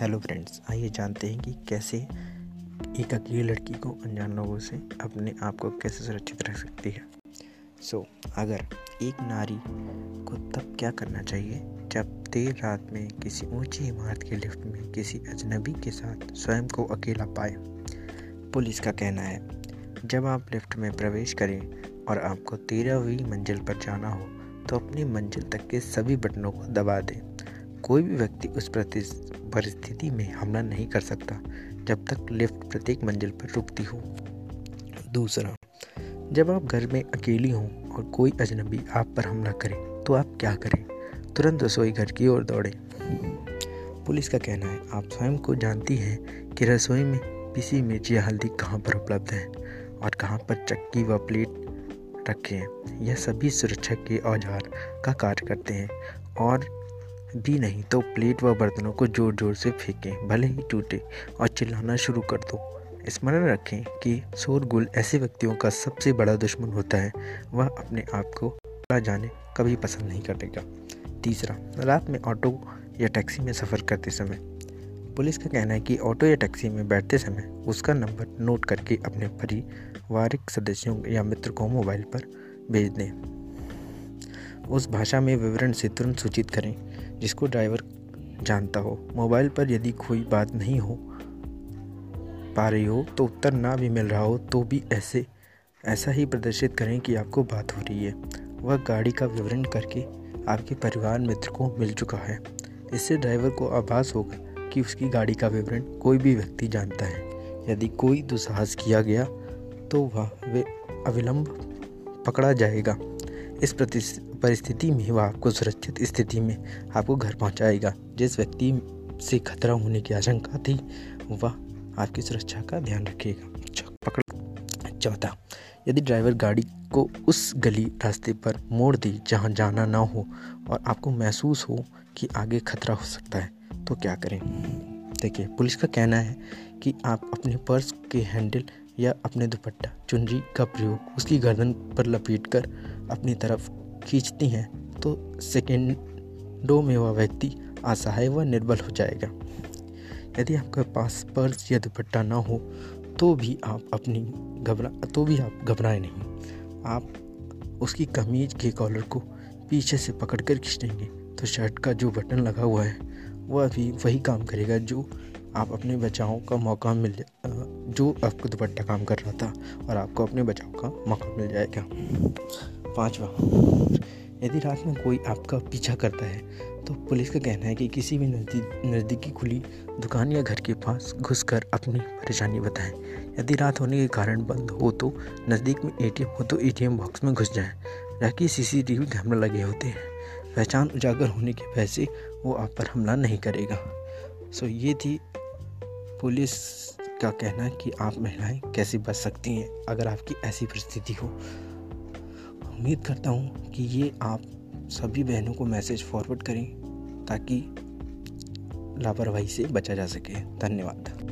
Hello friends आइए जानते हैं कि कैसे एक अकेली लड़की को अनजान लोगों से अपने आप को कैसे सुरक्षित रख सकती है। सो so, अगर एक नारी को तब क्या करना चाहिए जब देर रात में किसी ऊँची इमारत के लिफ्ट में किसी अजनबी के साथ स्वयं को अकेला पाए? पुलिस का कहना है जब आप लिफ्ट में प्रवेश करें और आपको तेरहवीं मंजिल पर जाना हो तो अपनी मंजिल तक के सभी बटनों को दबा दें। कोई भी व्यक्ति उस परिस्थिति में हमला नहीं कर सकता, जब तक लिफ्ट प्रत्येक मंजिल पर रुकती हो। दूसरा, जब आप घर में अकेली हों और कोई अजनबी आप पर हमला करे तो आप क्या करें? तुरंत रसोई घर की ओर दौड़ें। पुलिस का कहना है, आप स्वयं को जानती हैं कि रसोई में पिसी मिर्च या हल्दी कहाँ पर उपलब्ध है और कहाँ पर चक्की व प्लेट रखे हैं। यह सभी सुरक्षा के औज़ार का कार्य करते हैं और भी नहीं तो प्लेट व बर्तनों को ज़ोर ज़ोर से फेंकें, भले ही टूटे और चिल्लाना शुरू कर दो। स्मरण रखें कि शोरगुल ऐसे व्यक्तियों का सबसे बड़ा दुश्मन होता है। वह अपने आप को बड़ा जाने, कभी पसंद नहीं करेगा। तीसरा, रात में ऑटो या टैक्सी में सफ़र करते समय। पुलिस का कहना है कि ऑटो या टैक्सी में बैठते समय उसका नंबर नोट करके अपने पारिवारिक सदस्यों या मित्र को मोबाइल पर भेज दें। उस भाषा में विवरण से तुरंत सूचित करें जिसको ड्राइवर जानता हो। मोबाइल पर यदि कोई बात नहीं हो पा रही हो तो उत्तर ना भी मिल रहा हो तो भी ऐसे, ऐसा ही प्रदर्शित करें कि आपको बात हो रही है। वह गाड़ी का विवरण करके आपके परिवार मित्र को मिल चुका है। इससे ड्राइवर को आभास होगा कि उसकी गाड़ी का विवरण कोई भी व्यक्ति जानता है। यदि कोई दुसाहस किया गया तो वह वे अविलंब पकड़ा जाएगा। इस परिस्थिति में वह आपको सुरक्षित स्थिति में आपको घर पहुंचाएगा। जिस व्यक्ति से खतरा होने की आशंका थी, वह आपकी सुरक्षा का ध्यान रखेगा। पकड़ चौथा, यदि ड्राइवर गाड़ी को उस गली रास्ते पर मोड़ दे जहाँ जाना ना हो और आपको महसूस हो कि आगे खतरा हो सकता है तो क्या करें? देखिए, पुलिस का कहना है कि आप अपने पर्स के हैंडल या अपने दुपट्टा, चुनरी का प्रयोग उसकी गर्दन पर लपेट कर अपनी तरफ़ खींचती हैं तो सेकेंडों में वह व्यक्ति असहाय व निर्बल हो जाएगा। यदि आपके पास पर्स या दुपट्टा ना हो तो भी आप अपनी घबरा तो भी आप घबराए नहीं। आप उसकी कमीज के कॉलर को पीछे से पकड़ कर खींचेंगे तो शर्ट का जो बटन लगा हुआ है, वह भी वही काम करेगा जो आप अपने बचाव का मौका मिल जो आपको दुपट्टा काम कर रहा था और आपको अपने बचाव का मौका मिल जाएगा पाँचवा, यदि रात में कोई आपका पीछा करता है तो पुलिस का कहना है कि किसी भी नज़दीक खुली दुकान या घर के पास घुसकर अपनी परेशानी बताएँ। यदि रात होने के कारण बंद हो तो नज़दीक में एटीएम हो तो एटीएम बॉक्स में घुस जाएँ। ताकि सीसीटीवी कैमरा लगे होते हैं। पहचान उजागर होने के वजह वो आप पर हमला नहीं करेगा। सो ये थी पुलिस का कहना है कि आप महिलाएँ कैसे बच सकती हैं, अगर आपकी ऐसी परिस्थिति हो। उम्मीद करता हूँ कि ये आप सभी बहनों को मैसेज फॉरवर्ड करें, ताकि लापरवाही से बचा जा सके। धन्यवाद।